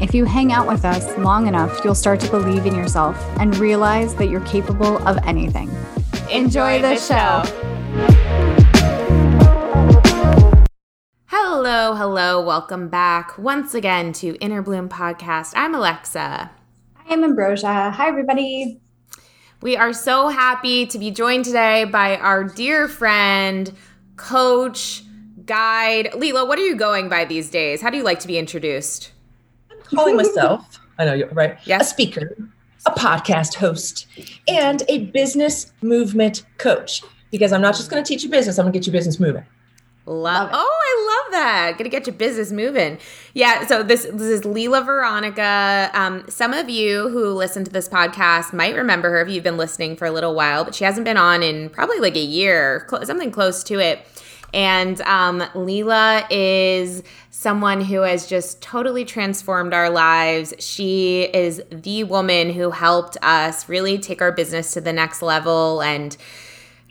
if you hang out with us long enough, you'll start to believe in yourself and realize that you're capable of anything. Enjoy, the, show. Hello, hello. Welcome back once again to Inner Bloom Podcast. I'm Alexa. I am Ambrosia. Hi, everybody. We are so happy to be joined today by our dear friend, coach, guide. Leela, what are you going by these days? How do you like to be introduced? Calling myself, I know you're right, yes. a speaker, a podcast host, and a business movement coach. Because I'm not just going to teach you business, I'm going to get your business moving. Love, love oh, I love that. Gonna get your business moving. Yeah. So this this is Leela Veronica. Um, some of you who listen to this podcast might remember her if you've been listening for a little while, but she hasn't been on in probably like a year, cl- something close to it. And um, Leela is someone who has just totally transformed our lives. She is the woman who helped us really take our business to the next level and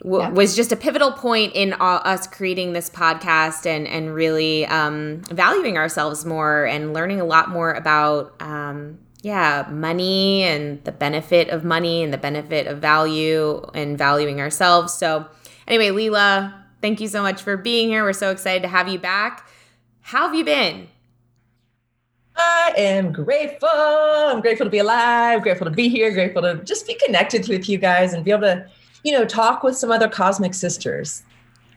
w- yeah. was just a pivotal point in us creating this podcast and, and really um, valuing ourselves more and learning a lot more about. Um, yeah, money and the benefit of money and the benefit of value and valuing ourselves. So, anyway, Leela, Thank you so much for being here. We're so excited to have you back. How have you been? I am grateful. I'm grateful to be alive, grateful to be here, grateful to just be connected with you guys and be able to, you know, talk with some other cosmic sisters.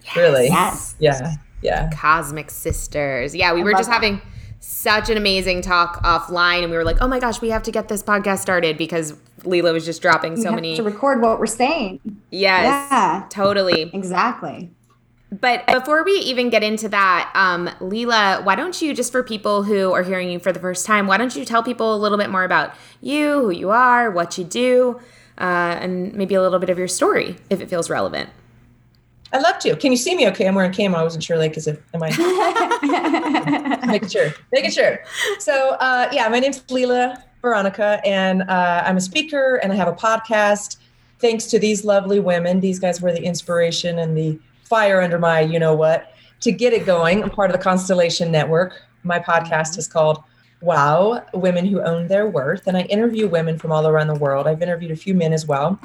Yes. Really. Yes. Yeah. Yeah. Cosmic sisters. Yeah, we I were just that. having such an amazing talk offline and we were like, "Oh my gosh, we have to get this podcast started because Leela was just dropping so many to record what we're saying." Yes. Yeah. Totally. Exactly. But before we even get into that, um, Leela, why don't you, just for people who are hearing you for the first time, why don't you tell people a little bit more about you, who you are, what you do, uh, and maybe a little bit of your story, if it feels relevant. I'd love to. Can you see me okay? I'm wearing camo. I wasn't sure, like, is it, am I? making sure, making sure. So, uh, yeah, my name's Leela Veronica, and uh, I'm a speaker and I have a podcast. Thanks to these lovely women, these guys were the inspiration and the fire under my you know what to get it going. I'm part of the Constellation Network. My podcast mm-hmm. is called Wow Women Who Own Their Worth. And I interview women from all around the world. I've interviewed a few men as well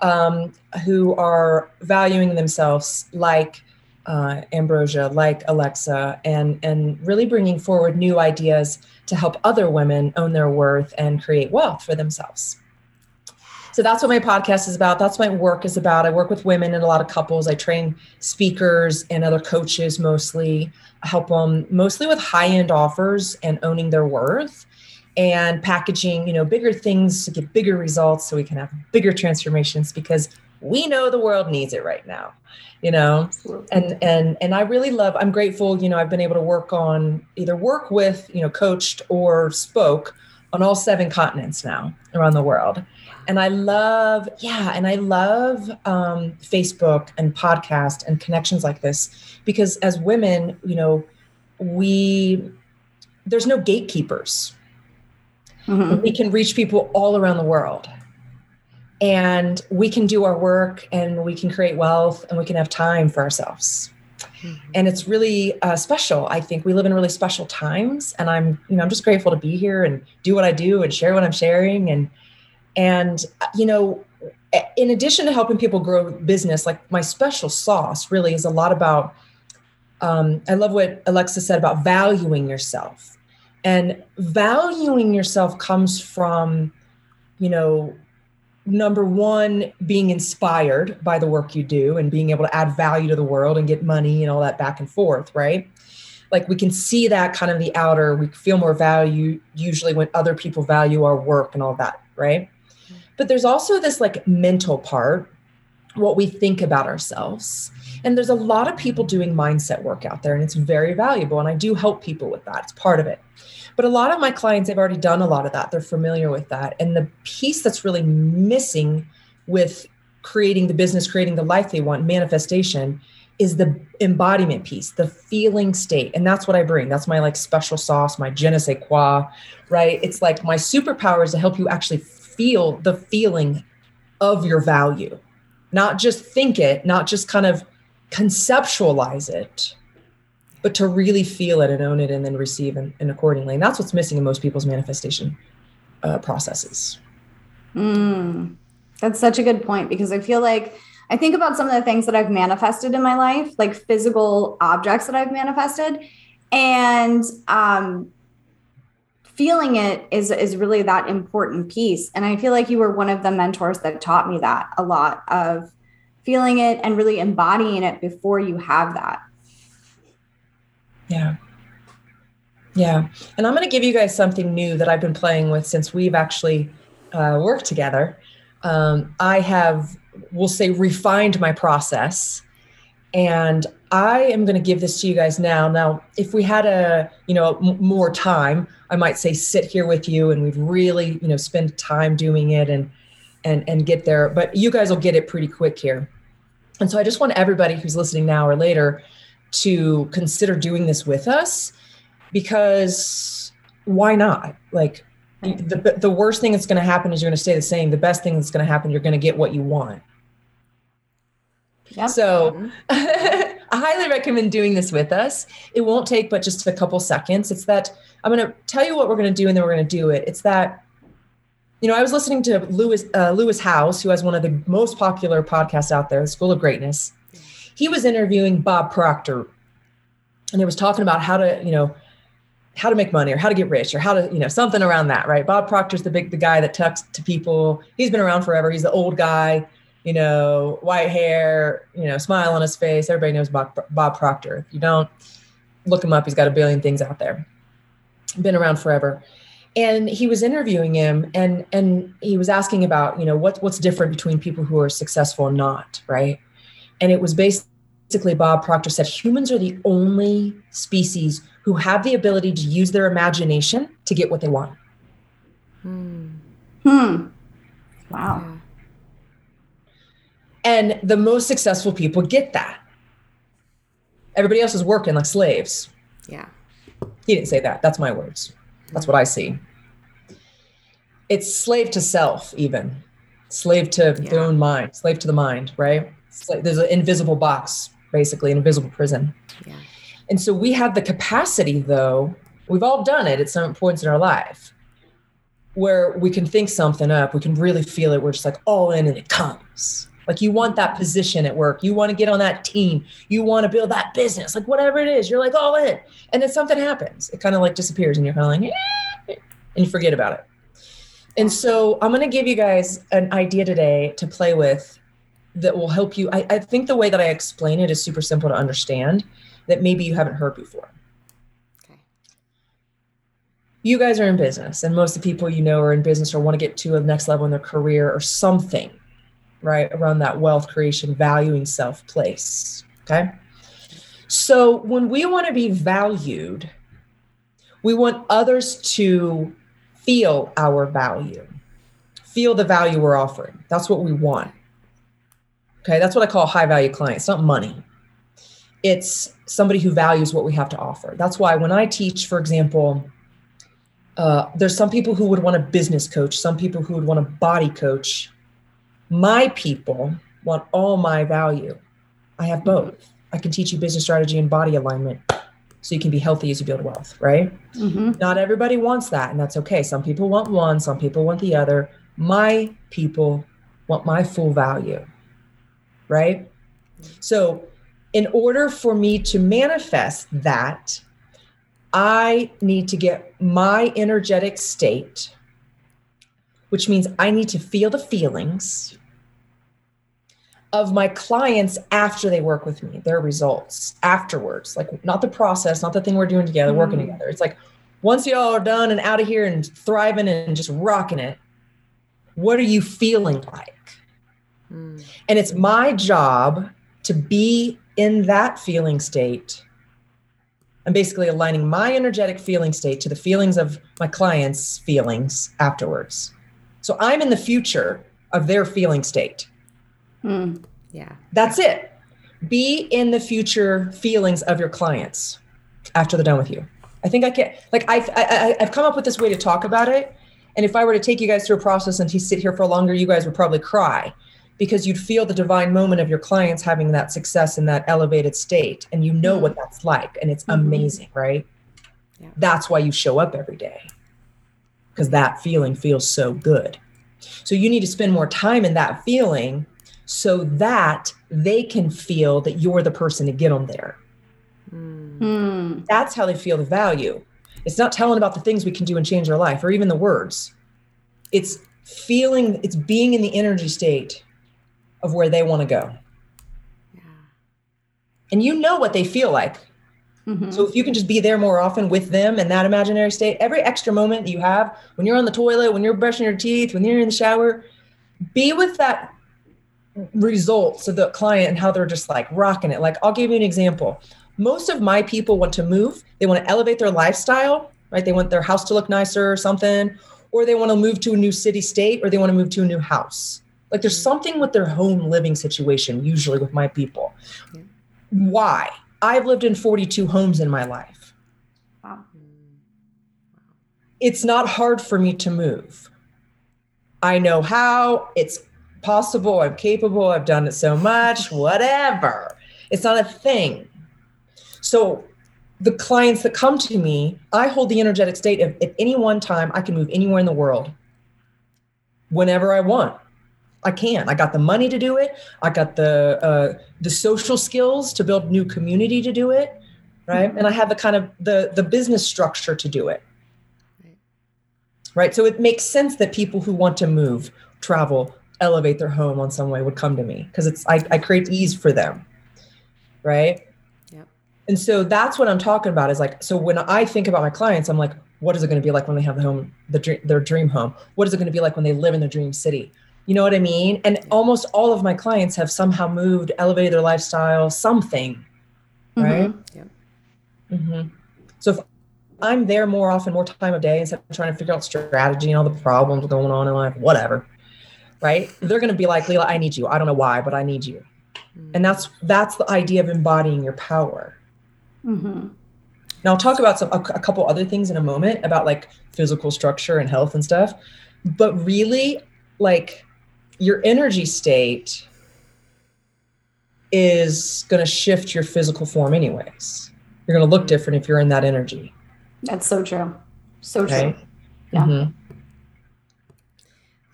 um, who are valuing themselves like uh, Ambrosia, like Alexa, and, and really bringing forward new ideas to help other women own their worth and create wealth for themselves. So that's what my podcast is about. That's what my work is about. I work with women and a lot of couples. I train speakers and other coaches mostly. I help them mostly with high end offers and owning their worth and packaging, you know, bigger things to get bigger results so we can have bigger transformations because we know the world needs it right now you know Absolutely. and and and i really love i'm grateful you know i've been able to work on either work with you know coached or spoke on all seven continents now around the world and I love, yeah, and I love um, Facebook and podcast and connections like this because as women, you know, we there's no gatekeepers. Mm-hmm. We can reach people all around the world. And we can do our work and we can create wealth and we can have time for ourselves. Mm-hmm. And it's really uh, special. I think we live in really special times. And I'm, you know, I'm just grateful to be here and do what I do and share what I'm sharing and and, you know, in addition to helping people grow business, like my special sauce really is a lot about, um, I love what Alexa said about valuing yourself. And valuing yourself comes from, you know, number one, being inspired by the work you do and being able to add value to the world and get money and all that back and forth, right? Like we can see that kind of the outer, we feel more value usually when other people value our work and all that, right? But there's also this like mental part, what we think about ourselves. And there's a lot of people doing mindset work out there, and it's very valuable. And I do help people with that, it's part of it. But a lot of my clients, they've already done a lot of that. They're familiar with that. And the piece that's really missing with creating the business, creating the life they want, manifestation, is the embodiment piece, the feeling state. And that's what I bring. That's my like special sauce, my je ne sais quoi, right? It's like my superpower is to help you actually feel the feeling of your value, not just think it, not just kind of conceptualize it, but to really feel it and own it and then receive and, and accordingly. And that's what's missing in most people's manifestation uh, processes. Mm, that's such a good point because I feel like I think about some of the things that I've manifested in my life, like physical objects that I've manifested, and um, feeling it is is really that important piece. And I feel like you were one of the mentors that taught me that a lot of feeling it and really embodying it before you have that. Yeah. Yeah. And I'm going to give you guys something new that I've been playing with since we've actually uh, worked together. Um, I have, we'll say, refined my process. And I am going to give this to you guys now. Now, if we had a, you know, m- more time, I might say sit here with you and we'd really, you know, spend time doing it and and and get there. But you guys will get it pretty quick here. And so I just want everybody who's listening now or later to consider doing this with us because why not? Like the, the worst thing that's going to happen is you're going to stay the same. The best thing that's going to happen, you're going to get what you want. Yep. So I highly recommend doing this with us. It won't take but just a couple seconds. It's that I'm going to tell you what we're going to do and then we're going to do it. It's that you know, I was listening to Lewis uh, Lewis Howes, who has one of the most popular podcasts out there, the School of Greatness. He was interviewing Bob Proctor, and he was talking about how to, you know, how to make money or how to get rich or how to, you know, something around that, right? Bob Proctor's the big the guy that talks to people. He's been around forever. He's the old guy, you know, white hair, you know, smile on his face. Everybody knows Bob, Bob Proctor. If you don't, look him up. He's got a billion things out there. Been around forever and he was interviewing him and and he was asking about you know what what's different between people who are successful and not right and it was basically bob proctor said humans are the only species who have the ability to use their imagination to get what they want hmm, hmm. wow and the most successful people get that everybody else is working like slaves yeah he didn't say that that's my words that's what I see. It's slave to self, even slave to yeah. their own mind, slave to the mind, right? There's an invisible box, basically, an invisible prison. Yeah. And so we have the capacity, though, we've all done it at some points in our life where we can think something up, we can really feel it, we're just like all in and it comes. Like you want that position at work. You want to get on that team. You want to build that business. Like whatever it is, you're like all in. And then something happens. It kind of like disappears and you're kind of like, eh, and you forget about it. And so I'm going to give you guys an idea today to play with that will help you. I, I think the way that I explain it is super simple to understand that maybe you haven't heard before. Okay. You guys are in business, and most of the people you know are in business or want to get to a next level in their career or something right around that wealth creation valuing self place okay? So when we want to be valued we want others to feel our value feel the value we're offering. That's what we want okay? That's what i call high value clients not money. It's somebody who values what we have to offer. That's why when i teach for example uh, there's some people who would want a business coach some people who would want a body coach my people want all my value. I have both. I can teach you business strategy and body alignment so you can be healthy as you build wealth, right? Mm-hmm. Not everybody wants that, and that's okay. Some people want one, some people want the other. My people want my full value, right? So, in order for me to manifest that, I need to get my energetic state which means I need to feel the feelings of my clients after they work with me, their results afterwards, like not the process, not the thing we're doing together, mm. working together. It's like once y'all are done and out of here and thriving and just rocking it, what are you feeling like? Mm. And it's my job to be in that feeling state. I'm basically aligning my energetic feeling state to the feelings of my clients' feelings afterwards. So I'm in the future of their feeling state. Mm. Yeah. That's it. Be in the future feelings of your clients after they're done with you. I think I can like I've I, have i have come up with this way to talk about it. And if I were to take you guys through a process and to sit here for longer, you guys would probably cry because you'd feel the divine moment of your clients having that success in that elevated state. And you know mm what that's like. And it's mm-hmm. amazing, right? Yeah. That's why you show up every day because that feeling feels so good. So you need to spend more time in that feeling so that they can feel that you're the person to get them there. Mm. That's how they feel the value. It's not telling about the things we can do and change our life or even the words. It's feeling, it's being in the energy state of where they want to go. Yeah. And you know what they feel like. Mm-hmm. So if you can just be there more often with them in that imaginary state, every extra moment you have when you're on the toilet, when you're brushing your teeth, when you're in the shower, be with that results of the client and how they're just like rocking it. Like, I'll give you an example. Most of my people want to move, they want to elevate their lifestyle, right? They want their house to look nicer or something, or they want to move to a new city state, or they want to move to a new house. Like, there's something with their home living situation, usually with my people. Why? I've lived in 42 homes in my life. Wow. It's not hard for me to move. I know how, it's possible, I'm capable, I've done it so much, whatever. It's not a thing. So the clients that come to me, I hold the energetic state of at any one time, I can move anywhere in the world whenever I want. I can. I got the money to do it. I got the uh, the social skills to build new community to do it, right? Mm-hmm. And I have the kind of the the business structure to do it, right. right? So it makes sense that people who want to move, travel, elevate their home on some way would come to me because it's I, I create ease for them right yeah and so that's what i'm talking about is like so when i think about my clients i'm like what is it going to be like when they have the home the dream, their dream home what is it going to be like when they live in their dream city you know what i mean and almost all of my clients have somehow moved elevated their lifestyle something mm-hmm. right yeah mm-hmm. so if i'm there more often more time of day instead of trying to figure out strategy and all the problems going on in life whatever right they're going to be like leila i need you i don't know why but i need you mm-hmm. and that's that's the idea of embodying your power mm-hmm. now i'll talk about some a, a couple other things in a moment about like physical structure and health and stuff but really like your energy state is going to shift your physical form anyways you're going to look different if you're in that energy that's so true so okay? true yeah mm-hmm.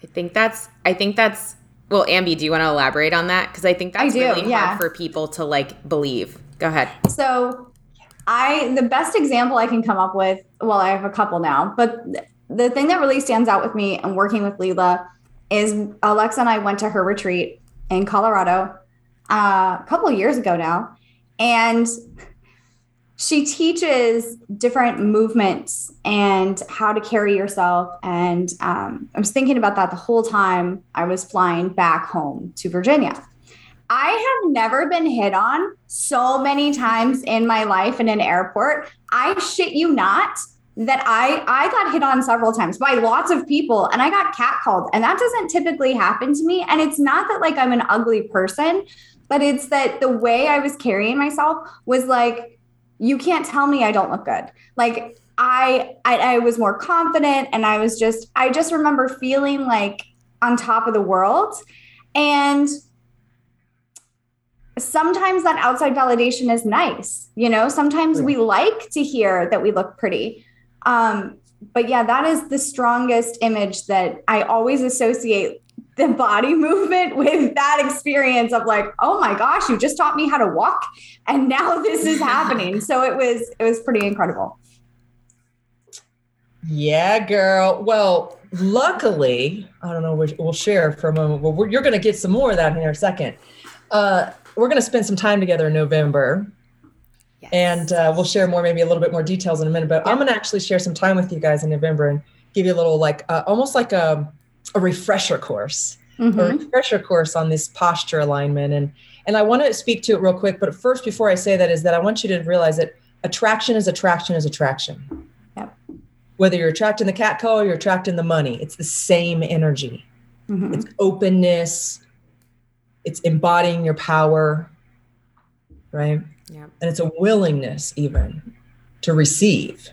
I think that's I think that's well, Ambi, do you want to elaborate on that? Because I think that's I do, really yeah. hard for people to like believe. Go ahead. So I the best example I can come up with, well, I have a couple now, but the thing that really stands out with me and working with Leila is Alexa and I went to her retreat in Colorado uh, a couple years ago now. And she teaches different movements and how to carry yourself. And um, I was thinking about that the whole time I was flying back home to Virginia. I have never been hit on so many times in my life in an airport. I shit you not that I I got hit on several times by lots of people and I got catcalled. And that doesn't typically happen to me. And it's not that like I'm an ugly person but it's that the way I was carrying myself was like you can't tell me I don't look good. Like I, I, I was more confident and I was just I just remember feeling like on top of the world. And sometimes that outside validation is nice you know? Sometimes we like to hear that we look pretty um but yeah that is the strongest image that i always associate the body movement with that experience of like, oh my gosh, you just taught me how to walk and now this is happening. So it was it was pretty incredible. Yeah, girl. Well, luckily, I don't know. We'll share for a moment. Well, you're going to get some more of that in a second. Uh, we're going to spend some time together in November. Yes. And uh, we'll share more, maybe a little bit more details in a minute. But yeah. I'm going to actually share some time with you guys in November and give you a little, like, uh, almost like a, a refresher course, mm-hmm. a refresher course on this posture alignment. And and I want to speak to it real quick. But first, before I say that, is that I want you to realize that attraction is attraction is attraction. Yep. Whether you're attracting the cat call or you're attracting the money, it's the same energy. Mm-hmm. It's openness. It's embodying your power, right? Yeah. And it's a willingness even to receive.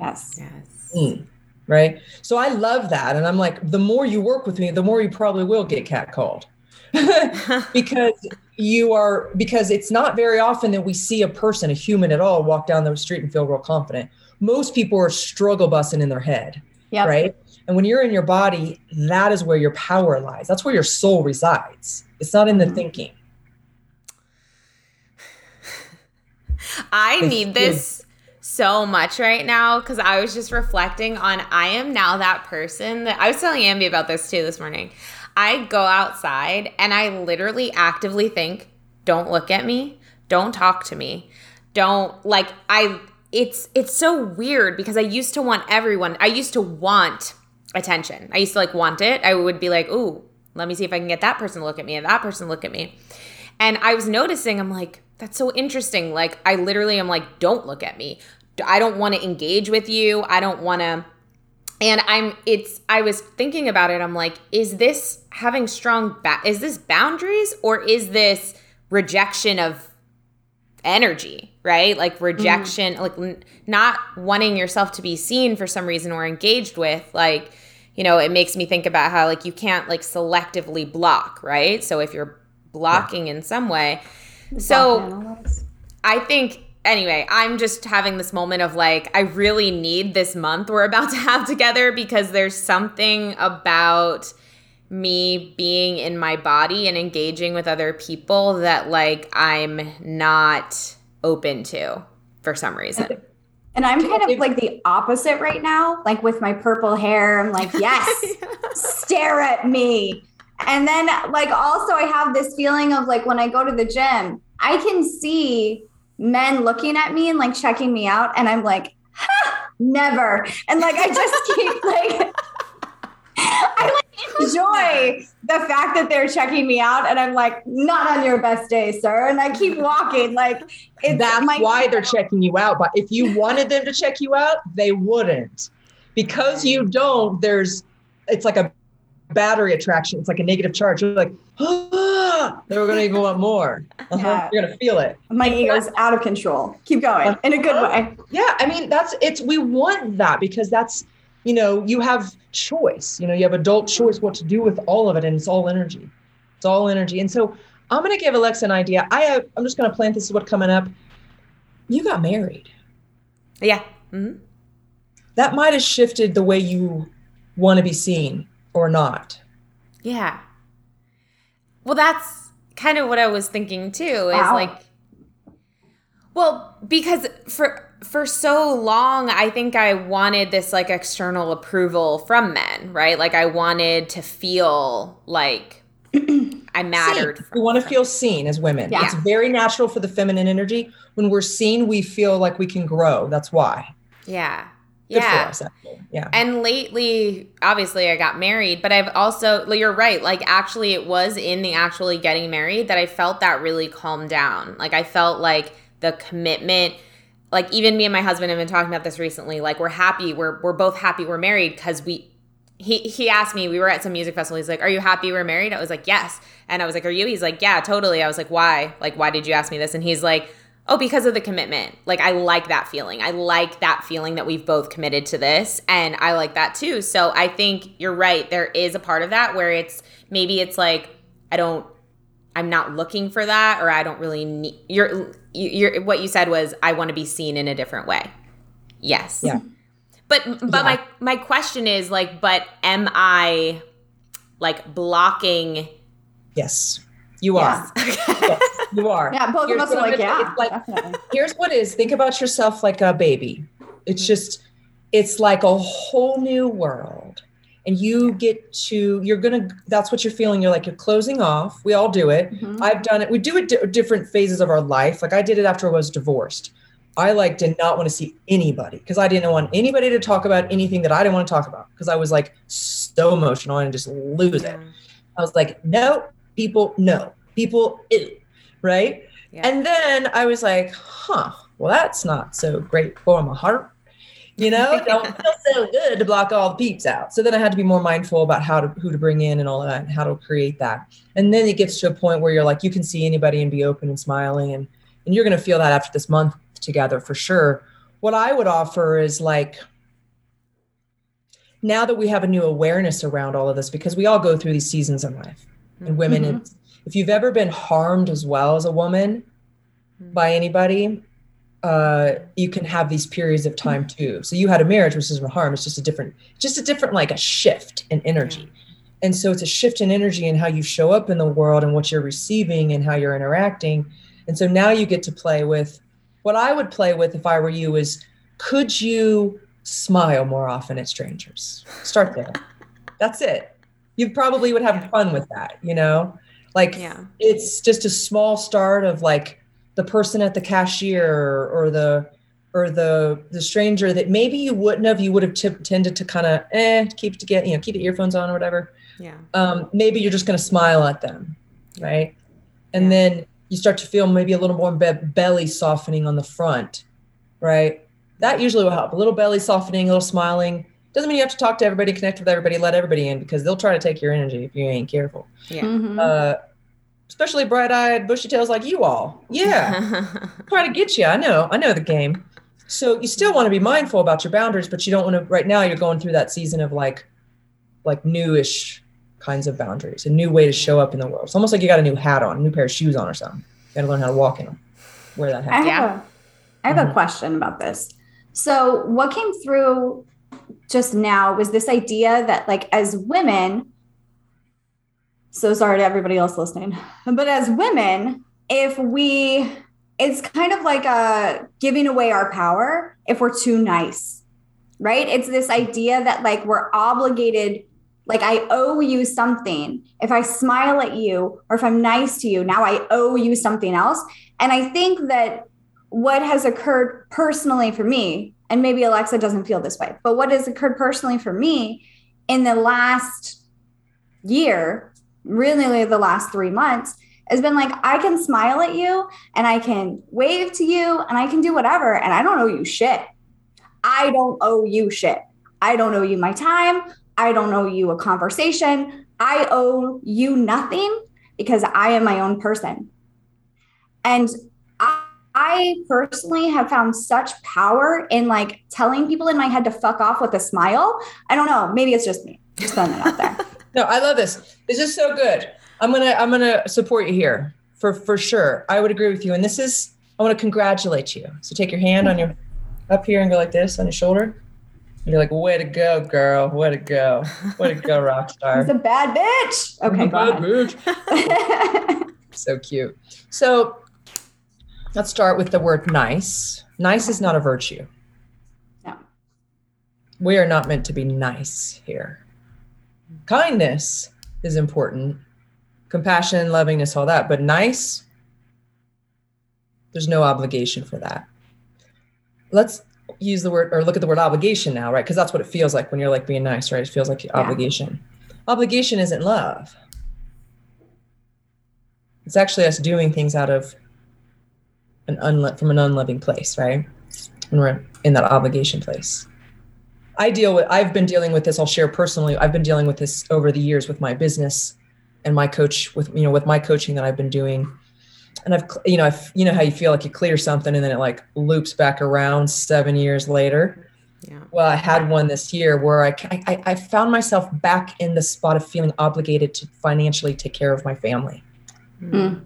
Yes. Yes. Mm, right. So I love that. And I'm like, the more you work with me, the more you probably will get cat called. because you are because it's not very often that we see a person, a human at all, walk down the street and feel real confident. Most people are struggle busting in their head. Yep. Right. And when you're in your body, that is where your power lies. That's where your soul resides. It's not in the mm-hmm. thinking. I need this so much right now because I was just reflecting on I am now that person that I was telling Ambi about this too this morning. I go outside and I literally actively think, don't look at me, don't talk to me. Don't like I it's it's so weird because I used to want everyone. I used to want attention. I used to like want it. I would be like, "Ooh, let me see if I can get that person to look at me and that person look at me." And I was noticing I'm like, that's so interesting. Like I literally am like, "Don't look at me. I don't want to engage with you. I don't want to and i'm it's i was thinking about it i'm like is this having strong ba- is this boundaries or is this rejection of energy right like rejection mm. like n- not wanting yourself to be seen for some reason or engaged with like you know it makes me think about how like you can't like selectively block right so if you're blocking yeah. in some way so i think anyway, I'm just having this moment of like, I really need this month we're about to have together because there's something about me being in my body and engaging with other people that like I'm not open to for some reason. And I'm kind of like the opposite right now. Like with my purple hair, I'm like, yes, stare at me. And then, like, also, I have this feeling of like when I go to the gym, I can see men looking at me and like checking me out and i'm like never. And like i just keep like i like enjoy the fact that they're checking me out and i'm like not on your best day sir. And i keep walking like that's my- why they're checking you out but if you wanted them to check you out they wouldn't. Because you don't there's it's like a battery attraction it's like a negative charge you're like they're going to even want more. Uh-huh. Yeah. You're going to feel it. My ego's out of control. Keep going uh-huh. in a good way. Yeah. I mean, that's it's, we want that because that's, you know, you have choice, you know, you have adult choice what to do with all of it. And it's all energy. It's all energy. And so I'm going to give Alexa an idea. I have, I'm just going to plant this is what coming up. You got married. Yeah. Mm-hmm. That might have shifted the way you want to be seen or not. Yeah. Well, that's kind of what I was thinking too. Is wow. like, well, because for for so long, I think I wanted this like external approval from men, right? Like I wanted to feel like I mattered. Seen. We want to feel seen as women. Yeah. It's very natural for the feminine energy. When we're seen, we feel like we can grow. That's why. Yeah. Yeah. Us, yeah. And lately, obviously, I got married, but I've also, you're right. Like, actually, it was in the actually getting married that I felt that really calmed down. Like, I felt like the commitment, like, even me and my husband have been talking about this recently. Like, we're happy. We're, we're both happy we're married because we, he, he asked me, we were at some music festival. He's like, Are you happy we're married? I was like, Yes. And I was like, Are you? He's like, Yeah, totally. I was like, Why? Like, why did you ask me this? And he's like, oh, because of the commitment. Like, I like that feeling. I like that feeling that we've both committed to this. And I like that too. So I think you're right. There is a part of that where it's maybe it's like, I don't, I'm not looking for that, or I don't really need, you're, you're, what you said was, I want to be seen in a different way. Yes. Yeah. But, but yeah. my, my question is like, but am I like blocking? Yes, you are. yes you are. Yeah, both here's of us are like, yeah. Like, here's what is. Think about yourself like a baby. It's mm-hmm. just it's like a whole new world and you get to you're gonna that's what you're feeling you're like you're closing off we all do it Mhm. i've done it we do it di- different phases of our life like i did it after i was divorced i like did not want to see anybody because i didn't want anybody to talk about anything that i didn't want to talk about because i was like so emotional and just lose it i was like no people no people ew, right Yeah. and then I was like, huh, well, that's not so great for my heart. You know, don't feel so good to block all the peeps out. So then I had to be more mindful about how to who to bring in and all that and how to create that. And then it gets to a point where you're like, you can see anybody and be open and smiling. And and you're gonna feel that after this month together for sure. What I would offer is like now that we have a new awareness around all of this, because we all go through these seasons in life and women Mhm. it's if you've ever been harmed as well as a woman by anybody uh you can have these periods of time too. So you had a marriage which isn't harm it's just a different just a different like a shift in energy. And so it's a shift in energy in how you show up in the world and what you're receiving and how you're interacting. And so now you get to play with what i would play with if i were you is could you smile more often at strangers? Start there. That's it you probably would have fun with that you know? Like Yeah. it's just a small start of like the person at the cashier or the or the the stranger that maybe you wouldn't have you would have t- tended to kind of eh keep to get you know keep the earphones on or whatever. Yeah. um, maybe you're just going to smile at them right? And Yeah. then you start to feel maybe a little more be- belly softening on the front right? That usually will help a little belly softening a little smiling doesn't mean you have to talk to everybody connect with everybody let everybody in because they'll try to take your energy if you ain't careful Yeah. Mhm. uh, especially bright-eyed, bushy tails like you all. Yeah, try to get you. I know. I know the game. So you still want to be mindful about your boundaries, but you don't want to. Right now, you're going through that season of like, like newish kinds of boundaries, a new way to show up in the world. It's almost like you got a new hat on, a new pair of shoes on, or something. You got to learn how to walk in them. Wear that I hat. have, Yeah. a, I have a Mhm. question about this. So, what came through just now was this idea that, like, as women, so sorry to everybody else listening, but as women, if we, it's kind of like a giving away our power if we're too nice, right? It's this idea that, like, we're obligated. Like, I owe you something. If I smile at you or if I'm nice to you, now I owe you something else. And I think that what has occurred personally for me, and maybe Alexa doesn't feel this way, but what has occurred personally for me in the last year, really the last three months, has been like, I can smile at you and I can wave to you and I can do whatever. And I don't owe you shit. I don't owe you shit. I don't owe you my time. I don't owe you a conversation. I owe you nothing because I am my own person. And I, personally have found such power in like telling people in my head to fuck off with a smile. I don't know. Maybe it's just me. Just throwing it out there. No, I love this. This is so good. I'm gonna I'm gonna support you here for for sure. I would agree with you. And this is I want to congratulate you. So take your hand on your up here and go like this on your shoulder. And you're like, way to go, girl. Way to go. Way to go, rock star. It's a bad bitch. Okay, Bad bitch. So cute. So let's start with the word nice. Nice is not a virtue. No. We are not meant to be nice here. Kindness is important, compassion, lovingness, all that. But nice, there's no obligation for that. Let's use the word or look at the word obligation now, right? Because that's what it feels like when you're like being nice, right? It feels like obligation. Obligation isn't love. It's actually us doing things out of an unlo- from an unloving place, right? When we're in that obligation place. I deal with I've been dealing with this, I'll share personally. I've been dealing with this over the years with my business and my coach with you know with my coaching that I've been doing. And I've you know, I've, you know how you feel like you clear something and then it like loops back around 7 years later. Yeah. Well, I had one this year where I, I I found myself back in the spot of feeling obligated to financially take care of my family Mm.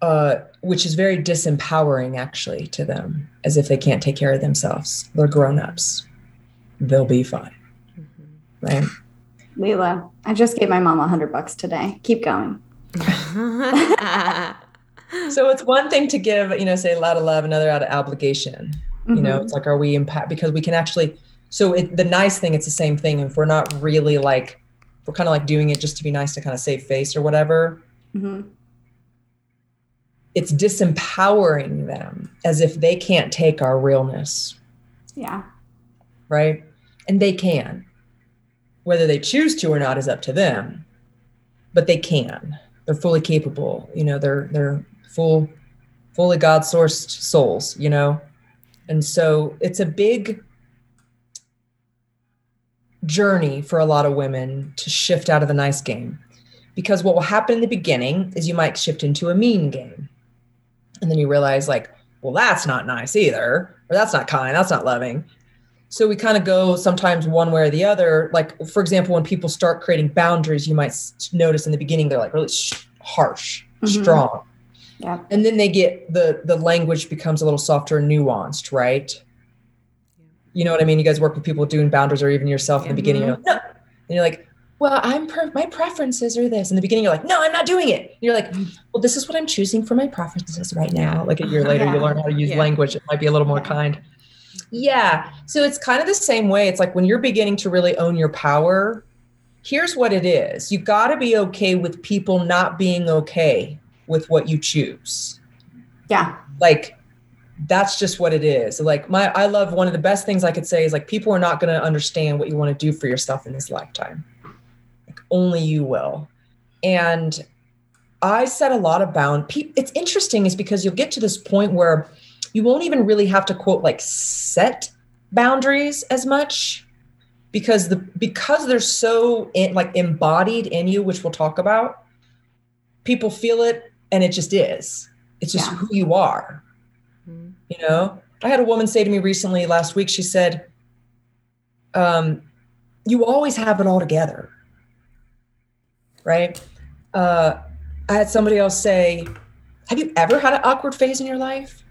uh, which is very disempowering actually to them, as if they can't take care of themselves. They're grown ups. They'll be fine, right? Leela, I just gave my mom a hundred bucks today. Keep going. So it's one thing to give, you know, say a lot of love, another out of obligation. Mm-hmm. You know, mm-hmm. it's like, are we impact because we can actually. So it, the nice thing, it's the same thing. If we're not really like, we're kind of like doing it just to be nice to kind of save face or whatever. Mm-hmm. It's disempowering them as if they can't take our realness. Yeah. Right. And they can. Whether they choose to or not is up to them. But they can. They're fully capable. You know, they're they're full fully God sourced souls, you know? And so it's a big journey for a lot of women to shift out of the nice game. Because what will happen in the beginning is you might shift into a mean game. And then you realize, like, well, that's not nice either, or that's not kind, that's not loving. So we kind of go sometimes one way or the other. Like, for example, when people start creating boundaries, you might notice in the beginning they're like really sh- harsh, mm-hmm. strong. Yeah. And then they get the the language becomes a little softer and nuanced, right? You know what I mean? You guys work with people doing boundaries or even yourself in the beginning. You're like, no. And you're like, well, I'm per- my preferences are this. In the beginning, you're like, no, I'm not doing it. And you're like, mm. well, this is what I'm choosing for my preferences right now. Like a year later, yeah. you learn how to use yeah. language. It might be a little more kind. Yeah. So it's kind of the same way. It's like when you're beginning to really own your power, here's what it is you got to be okay with people not being okay with what you choose. Yeah. Like that's just what it is. Like my I love one of the best things I could say is like people are not going to understand what you want to do for yourself in this lifetime. Only you will. And I set a lot of bound. It's interesting is because you'll get to this point where you won't even really have to quote like set boundaries as much because the because they're so in, like embodied in you, which we'll talk about. People feel it and it just is it's just yeah. who you are mm-hmm. you know i had a woman say to me recently last week she said um, you always have it all together right uh, i had somebody else say have you ever had an awkward phase in your life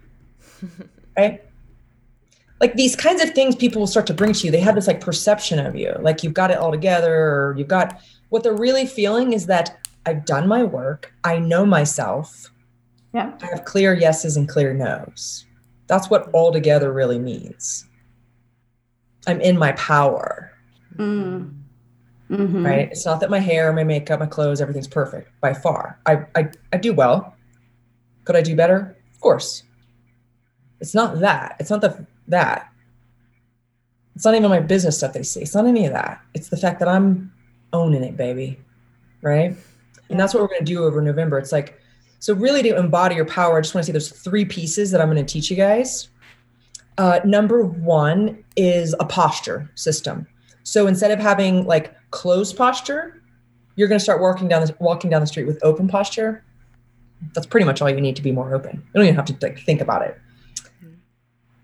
right like these kinds of things people will start to bring to you they have this like perception of you like you've got it all together or you've got what they're really feeling is that I've done my work. I know myself. Yeah. I have clear yeses and clear nos. That's what all together really means. I'm in my power. Mm. Mm-hmm. Right? It's not that my hair, my makeup, my clothes, everything's perfect by far. I, I, I do well. Could I do better? Of course. It's not that. It's not the that. It's not even my business stuff they see. It's not any of that. It's the fact that I'm owning it, baby. Right? And that's what we're going to do over November. It's like, so really to embody your power, I just want to say there's three pieces that I'm going to teach you guys. Uh, number one is a posture system. So instead of having like closed posture, you're going to start walking down the, walking down the street with open posture. That's pretty much all you need to be more open. You don't even have to like think about it.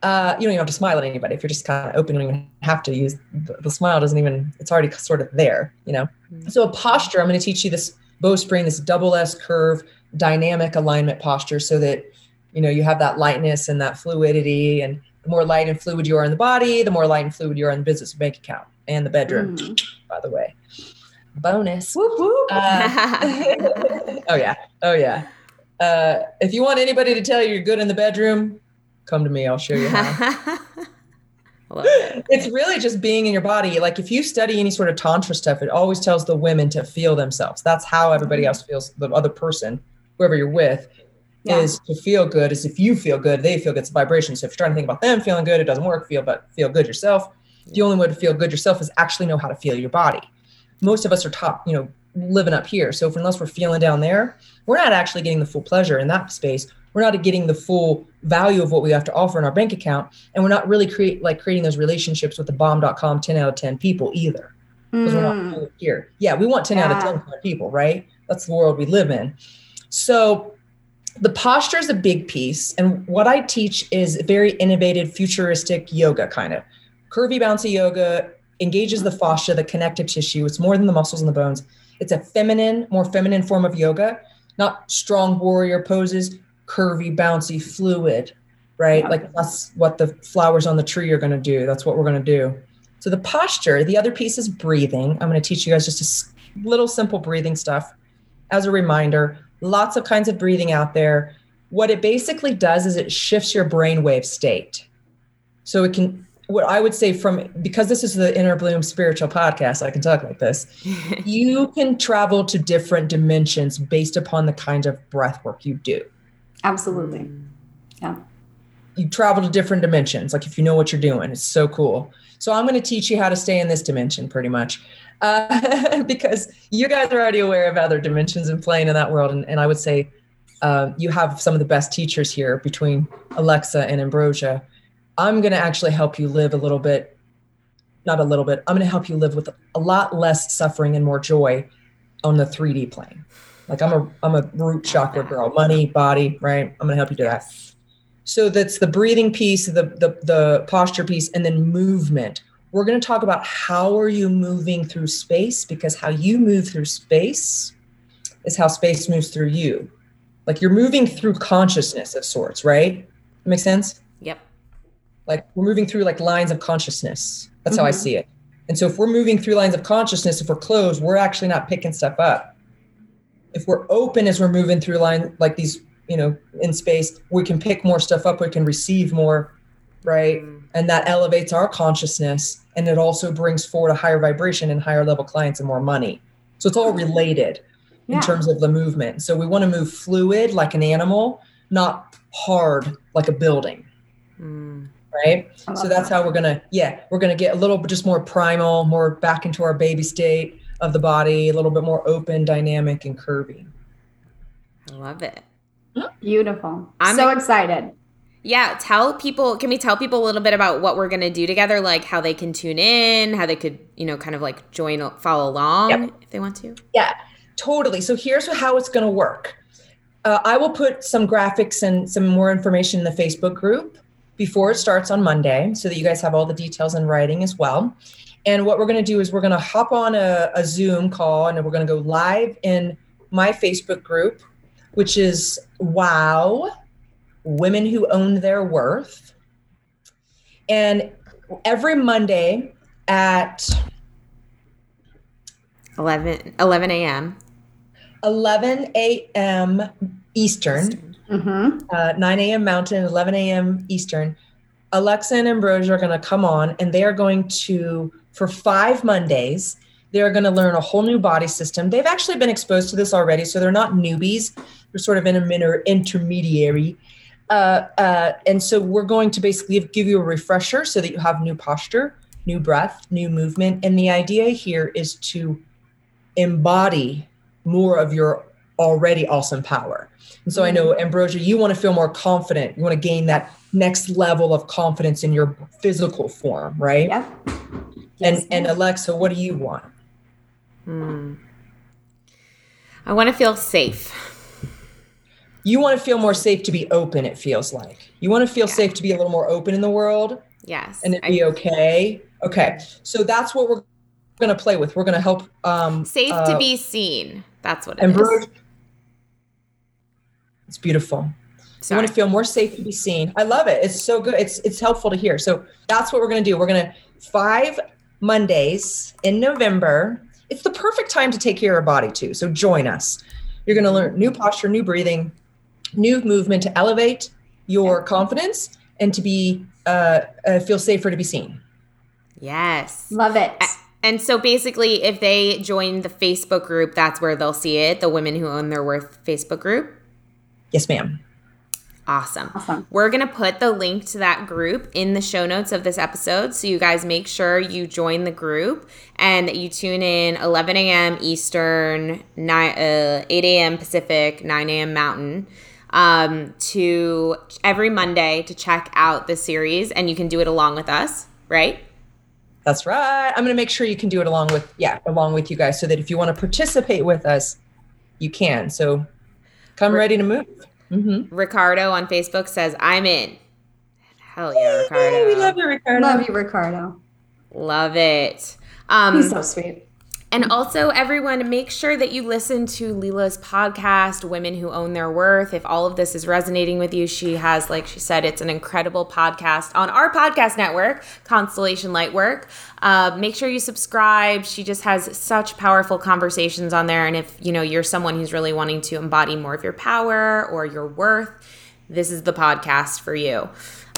Uh, you don't even have to smile at anybody. If you're just kind of open, you don't even have to use the, the smile. Doesn't even. It's already sort of there. You know. Mm-hmm. So a posture. I'm going to teach you this bowspring, this double S curve, dynamic alignment posture so that, you know, you have that lightness and that fluidity. And the more light and fluid you are in the body, the more light and fluid you are in the business bank account and the bedroom, mm. by the way. Bonus. Whoop, whoop. Uh, oh, yeah. Oh, yeah. Uh, if you want anybody to tell you you're good in the bedroom, come to me. I'll show you how. It's really just being in your body. Like if you study any sort of tantra stuff, it always tells the women to feel themselves. That's how everybody mm-hmm. else feels. The other person, whoever you're with, yeah. is to feel good. Is if you feel good, they feel good. It's vibration. So if you're trying to think about them feeling good, it doesn't work. Feel but feel good yourself. The only way to feel good yourself is actually know how to feel your body. Most of us are top, you know, living up here. So if, unless we're feeling down there, we're not actually getting the full pleasure in that space we're not getting the full value of what we have to offer in our bank account and we're not really create like creating those relationships with the bomb.com 10 out of 10 people either because mm. we're not mm. here yeah we want 10 yeah. out of 10 people right that's the world we live in so the posture is a big piece and what i teach is very innovative futuristic yoga kind of curvy bouncy yoga engages the fascia the connective tissue it's more than the muscles and the bones it's a feminine more feminine form of yoga not strong warrior poses curvy, bouncy, fluid, right? Yeah. Like that's what the flowers on the tree are going to do. That's what we're going to do. So the posture, the other piece is breathing. I'm going to teach you guys just a little simple breathing stuff as a reminder. Lots of kinds of breathing out there. What it basically does is it shifts your brainwave state. So it can, what I would say from, because this is the Inner Bloom spiritual podcast, I can talk like this. you can travel to different dimensions based upon the kind of breath work you do. Absolutely. Yeah. You travel to different dimensions, like if you know what you're doing, it's so cool. So I'm going to teach you how to stay in this dimension pretty much. Uh, because you guys are already aware of other dimensions and playing in that world. And, and I would say uh, you have some of the best teachers here between Alexa and Ambrosia. I'm going to actually help you live a little bit, not a little bit, I'm going to help you live with a lot less suffering and more joy on the 3D plane. Like I'm a I'm a root chakra girl, money, body, right? I'm going to help you do that. So that's the breathing piece, the the the posture piece, and then movement. We're going to talk about how are you moving through space because how you move through space is how space moves through you. Like you're moving through consciousness of sorts, right? That makes sense? Like we're moving through like lines of consciousness. That's mm-hmm. how I see it. And so if we're moving through lines of consciousness, if we're closed, we're actually not picking stuff up. If we're open as we're moving through line like these, you know, in space, we can pick more stuff up, we can receive more, right? Mm. And that elevates our consciousness and it also brings forward a higher vibration and higher level clients and more money. So it's all related yeah. in terms of the movement. So we want to move fluid like an animal, not hard like a building. Mm. Right. So that's that. how we're going to, yeah, we're going to get a little bit just more primal, more back into our baby state of the body, a little bit more open, dynamic, and curvy. I love it. Beautiful. I'm so excited. Yeah, tell people, can we tell people a little bit about what we're going to do together, like how they can tune in, how they could, you know, kind of like join, follow along yep. if they want to? Yeah, totally. So here's how it's going to work. Uh, I will put some graphics and some more information in the Facebook group before it starts on Monday so that you guys have all the details in writing as well. And what we're going to do is we're going to hop on a, a Zoom call and we're going to go live in my Facebook group, which is Wow Women Who Own Their Worth. And every Monday at 11, 11 a.m. 11 a.m. Eastern, mm-hmm. uh, 9 a.m. Mountain, 11 a.m. Eastern. Alexa and Ambrosia are going to come on and they are going to, for five Mondays, they're going to learn a whole new body system. They've actually been exposed to this already, so they're not newbies. They're sort of inter- intermediary uh, uh, and so we're going to basically give you a refresher so that you have new posture, new breath, new movement. And the idea here is to embody more of your already awesome power. And so I know, mm-hmm. Ambrosia, you want to feel more confident. You want to gain that next level of confidence in your physical form, right? Yeah. Yes. And and Alexa, what do you want? Hmm. I want to feel safe you want to feel more safe to be open it feels like you want to feel yeah. safe to be a little more open in the world yes and it be okay okay so that's what we're going to play with we're going to help um safe uh, to be seen that's what it and is. It's beautiful Sorry. you want to feel more safe to be seen i love it it's so good it's it's helpful to hear so that's what we're going to do we're going to five mondays in november it's the perfect time to take care of your body too so join us you're going to learn new posture new breathing new movement to elevate your confidence and to be uh, uh, feel safer to be seen. Yes, love it. And so basically, if they join the Facebook group, that's where they'll see it. The Women Who Own Their Worth Facebook group. Yes, ma'am. Awesome. awesome. We're going to put the link to that group in the show notes of this episode. So you guys make sure you join the group and that you tune in 11 a.m. Eastern, 9, uh, 8 a.m. Pacific, 9 a.m. Mountain um, to every Monday to check out the series, and you can do it along with us, right? That's right. I'm going to make sure you can do it along with, yeah, along with you guys so that if you want to participate with us, you can. So come ready to move. Mm-hmm. Ricardo on Facebook says, I'm in. Hell yeah, Ricardo. we love you, Ricardo. Love you, Ricardo. Love it. Um, He's so sweet. And also, everyone, make sure that you listen to Leela's podcast, Women Who Own Their Worth. If all of this is resonating with you, she has, like she said, it's an incredible podcast on our podcast network, Constellation Lightwork. Uh, make sure you subscribe. She just has such powerful conversations on there. And if you know you're someone who's really wanting to embody more of your power or your worth, this is the podcast for you.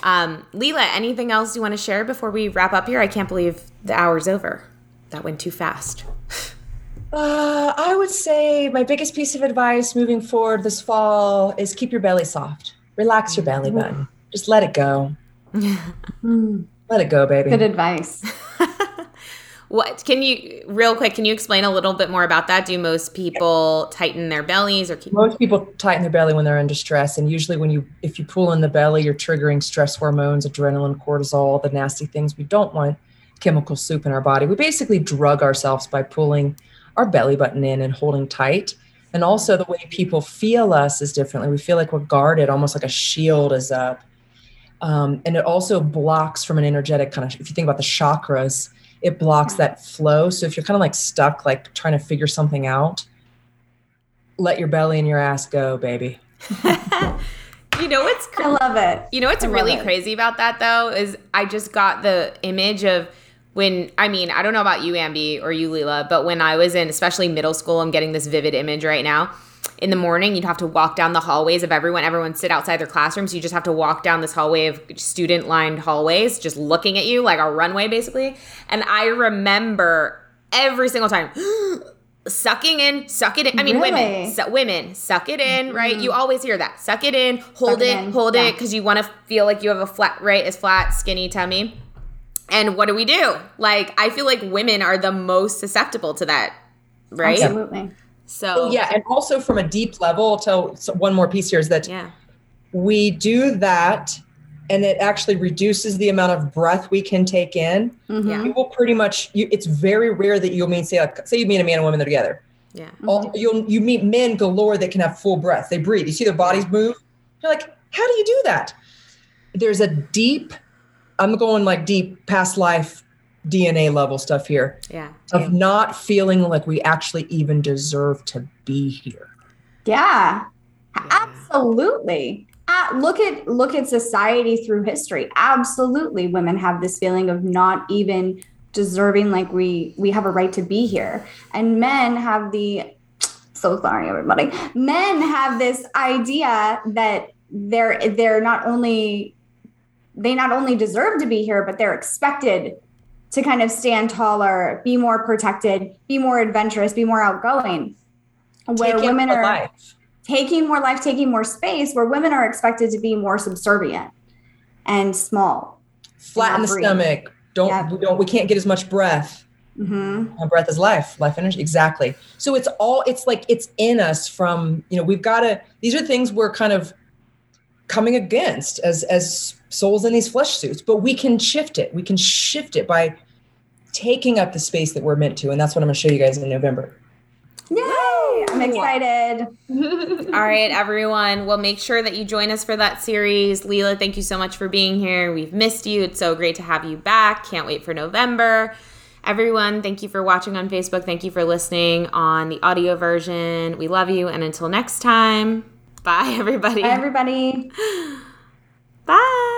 Um, Leela, anything else you want to share before we wrap up here? I can't believe the hour's over. That went too fast. Uh, I would say my biggest piece of advice moving forward this fall is keep your belly soft. Relax your belly button. Just let it go. let it go, baby. Good advice. What can you real quick? Can you explain a little bit more about that? Do most people tighten their bellies or keep? Most people tighten their belly when they're under stress, and usually when you if you pull in the belly, you're triggering stress hormones, adrenaline, cortisol, the nasty things we don't want. Chemical soup in our body. We basically drug ourselves by pulling our belly button in and holding tight. And also the way people feel us is differently. We feel like we're guarded, almost like a shield is up. Um, and it also blocks from an energetic kind of. If you think about the chakras it blocks that flow. So if you're kind of like stuck, like trying to figure something out, let your belly and your ass go, baby. you know what's I love it. You know what's really it. crazy about that though is I just got the image of when I mean I don't know about you Ambi or you Leela, but when I was in especially middle school, I'm getting this vivid image right now. In the morning, you'd have to walk down the hallways of everyone. Everyone sit outside their classrooms. You just have to walk down this hallway of student lined hallways, just looking at you like a runway, basically. And I remember every single time sucking in, suck it in. I mean, women, su- women, suck it in, right? Mm-hmm. You always hear that. Suck it in, hold Suck it it, in, hold yeah. it, because you want to feel like you have a flat, right? As flat, skinny tummy. And what do we do? Like, I feel like women are the most susceptible to that, right? Absolutely. So, Oh, yeah. And also from a deep level, I'll tell so one more piece here is that yeah, we do that and it actually reduces the amount of breath we can take in. Mhm. Yeah. You will pretty much, you, it's very rare that you'll meet, say, like, say you meet a man and woman that are together. yeah. All, you'll you meet men galore that can have full breath. They breathe. You see their bodies move. You're like, how do you do that? There's a deep. I'm going like deep past life DNA level stuff here Yeah. of not feeling like we actually even deserve to be here. Yeah. Yeah. Absolutely. Uh, look at look at society through history. Absolutely, women have this feeling of not even deserving like we we have a right to be here. And men have the so sorry everybody. Men have this idea that they're they're not only they not only deserve to be here, but they're expected to kind of stand taller, be more protected, be more adventurous, be more outgoing. Where Take in women are life. taking more life, taking more space, where women are expected to be more subservient and small. flatten the breathe. stomach. Don't Yeah. we don't we can't get as much breath. hmm Uh, breath is life, life energy. Exactly. So it's all it's like it's in us from you know we've got to. These are things we're kind of coming against as as souls in these flesh suits, but we can shift it. We can shift it by taking up the space that we're meant to, and that's what I'm going to show you guys in November. Yay! I'm excited. All right, everyone. Well, make sure that you join us for that series. Leela, thank you so much for being here. We've missed you. It's so great to have you back. Can't wait for November. Everyone, thank you for watching on Facebook. Thank you for listening on the audio version. We love you. And until next time, bye, everybody. Bye, everybody. Bye.